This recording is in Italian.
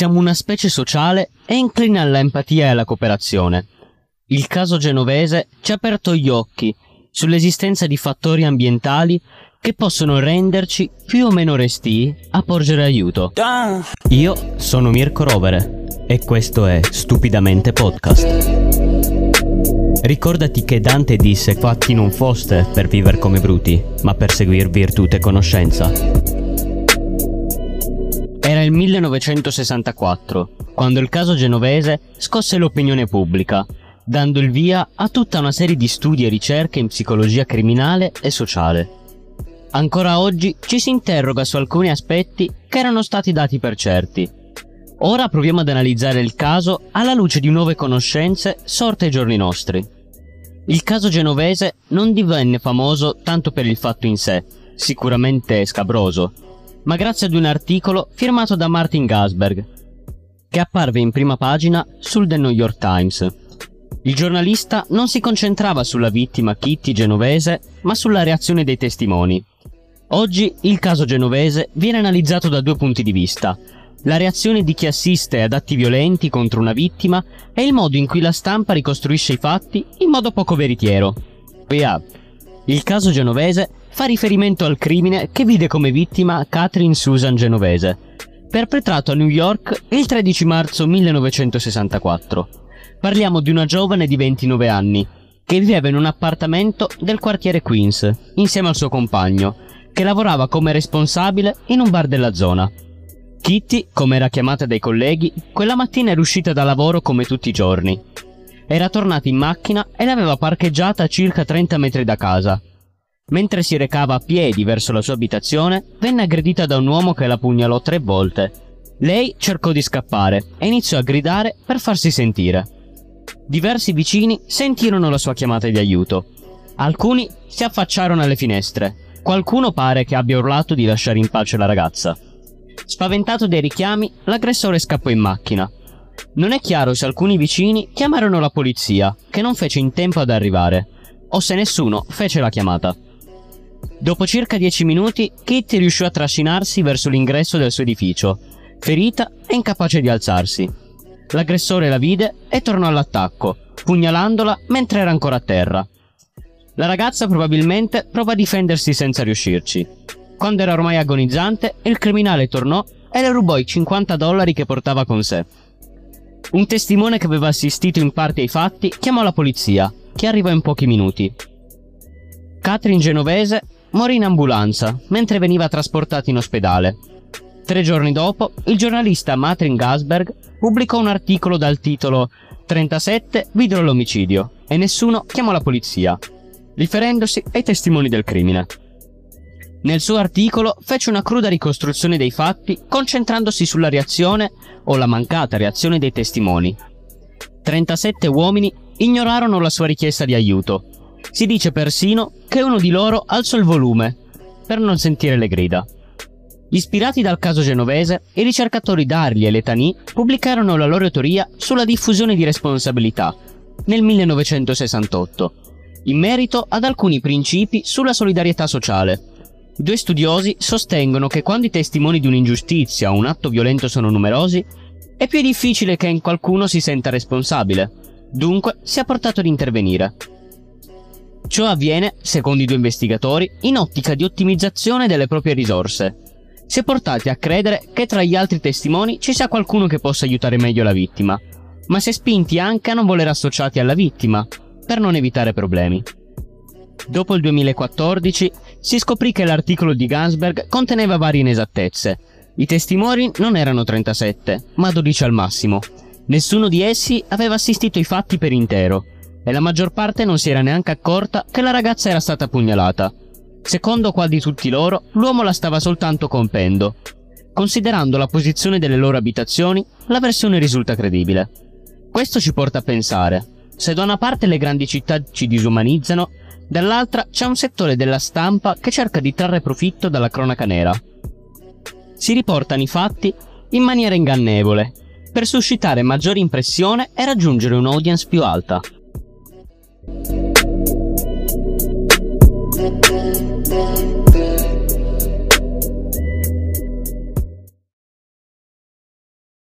Siamo una specie sociale e inclina all'empatia e alla cooperazione. Il caso genovese ci ha aperto gli occhi sull'esistenza di fattori ambientali che possono renderci più o meno restii a porgere aiuto. Io sono Mirko Rovere e questo è Stupidamente Podcast. Ricordati che Dante disse fatti non foste per vivere come bruti, ma per seguir virtù e conoscenza. Era il 1964, quando il caso genovese scosse l'opinione pubblica dando il via a tutta una serie di studi e ricerche in psicologia criminale e sociale. Ancora oggi ci si interroga su alcuni aspetti che erano stati dati per certi. Ora proviamo ad analizzare il caso alla luce di nuove conoscenze sorte ai giorni nostri. Il caso genovese non divenne famoso tanto per il fatto in sé, sicuramente scabroso, ma grazie ad un articolo firmato da Martin Gasberg, che apparve in prima pagina sul The New York Times. Il giornalista non si concentrava sulla vittima Kitty genovese, ma sulla reazione dei testimoni. Oggi il caso genovese viene analizzato da due punti di vista. La reazione di chi assiste ad atti violenti contro una vittima e il modo in cui la stampa ricostruisce i fatti in modo poco veritiero. Yeah. Il caso genovese fa riferimento al crimine che vide come vittima Catherine Susan Genovese, perpetrato a New York il 13 marzo 1964. Parliamo di una giovane di 29 anni, che viveva in un appartamento del quartiere Queens, insieme al suo compagno, che lavorava come responsabile in un bar della zona. Kitty, come era chiamata dai colleghi, quella mattina era uscita da lavoro come tutti i giorni. Era tornata in macchina e l'aveva parcheggiata a circa 30 metri da casa. Mentre si recava a piedi verso la sua abitazione, venne aggredita da un uomo che la pugnalò tre volte. Lei cercò di scappare e iniziò a gridare per farsi sentire. Diversi vicini sentirono la sua chiamata di aiuto. Alcuni si affacciarono alle finestre. Qualcuno pare che abbia urlato di lasciare in pace la ragazza. Spaventato dai richiami, l'aggressore scappò in macchina. Non è chiaro se alcuni vicini chiamarono la polizia, che non fece in tempo ad arrivare, o se nessuno fece la chiamata. Dopo circa dieci minuti, Kitty riuscì a trascinarsi verso l'ingresso del suo edificio, ferita e incapace di alzarsi. L'aggressore la vide e tornò all'attacco, pugnalandola mentre era ancora a terra. La ragazza probabilmente provò a difendersi senza riuscirci. Quando era ormai agonizzante, il criminale tornò e le rubò i 50 dollari che portava con sé. Un testimone che aveva assistito in parte ai fatti chiamò la polizia, che arrivò in pochi minuti. Catherine Genovese morì in ambulanza mentre veniva trasportata in ospedale. Tre giorni dopo, il giornalista Matrin Gasberg pubblicò un articolo dal titolo 37 videro l'omicidio e nessuno chiamò la polizia, riferendosi ai testimoni del crimine. Nel suo articolo fece una cruda ricostruzione dei fatti concentrandosi sulla reazione o la mancata reazione dei testimoni. 37 uomini ignorarono la sua richiesta di aiuto. Si dice persino che uno di loro alzò il volume per non sentire le grida. Ispirati dal caso genovese, i ricercatori Darli e Letani pubblicarono la loro teoria sulla diffusione di responsabilità nel 1968, in merito ad alcuni principi sulla solidarietà sociale. Due studiosi sostengono che quando i testimoni di un'ingiustizia o un atto violento sono numerosi, è più difficile che in qualcuno si senta responsabile, dunque sia portato ad intervenire. Ciò avviene, secondo i due investigatori, in ottica di ottimizzazione delle proprie risorse, si è portati a credere che tra gli altri testimoni ci sia qualcuno che possa aiutare meglio la vittima, ma si è spinti anche a non voler associati alla vittima, per non evitare problemi. Dopo il 2014 si scoprì che l'articolo di Gansberg conteneva varie inesattezze. I testimoni non erano 37, ma 12 al massimo. Nessuno di essi aveva assistito ai fatti per intero, e la maggior parte non si era neanche accorta che la ragazza era stata pugnalata. Secondo quasi tutti loro, l'uomo la stava soltanto compendo. Considerando la posizione delle loro abitazioni, la versione risulta credibile. Questo ci porta a pensare, se da una parte le grandi città ci disumanizzano, dall'altra c'è un settore della stampa che cerca di trarre profitto dalla cronaca nera. Si riportano i fatti in maniera ingannevole, per suscitare maggiore impressione e raggiungere un'audience più alta.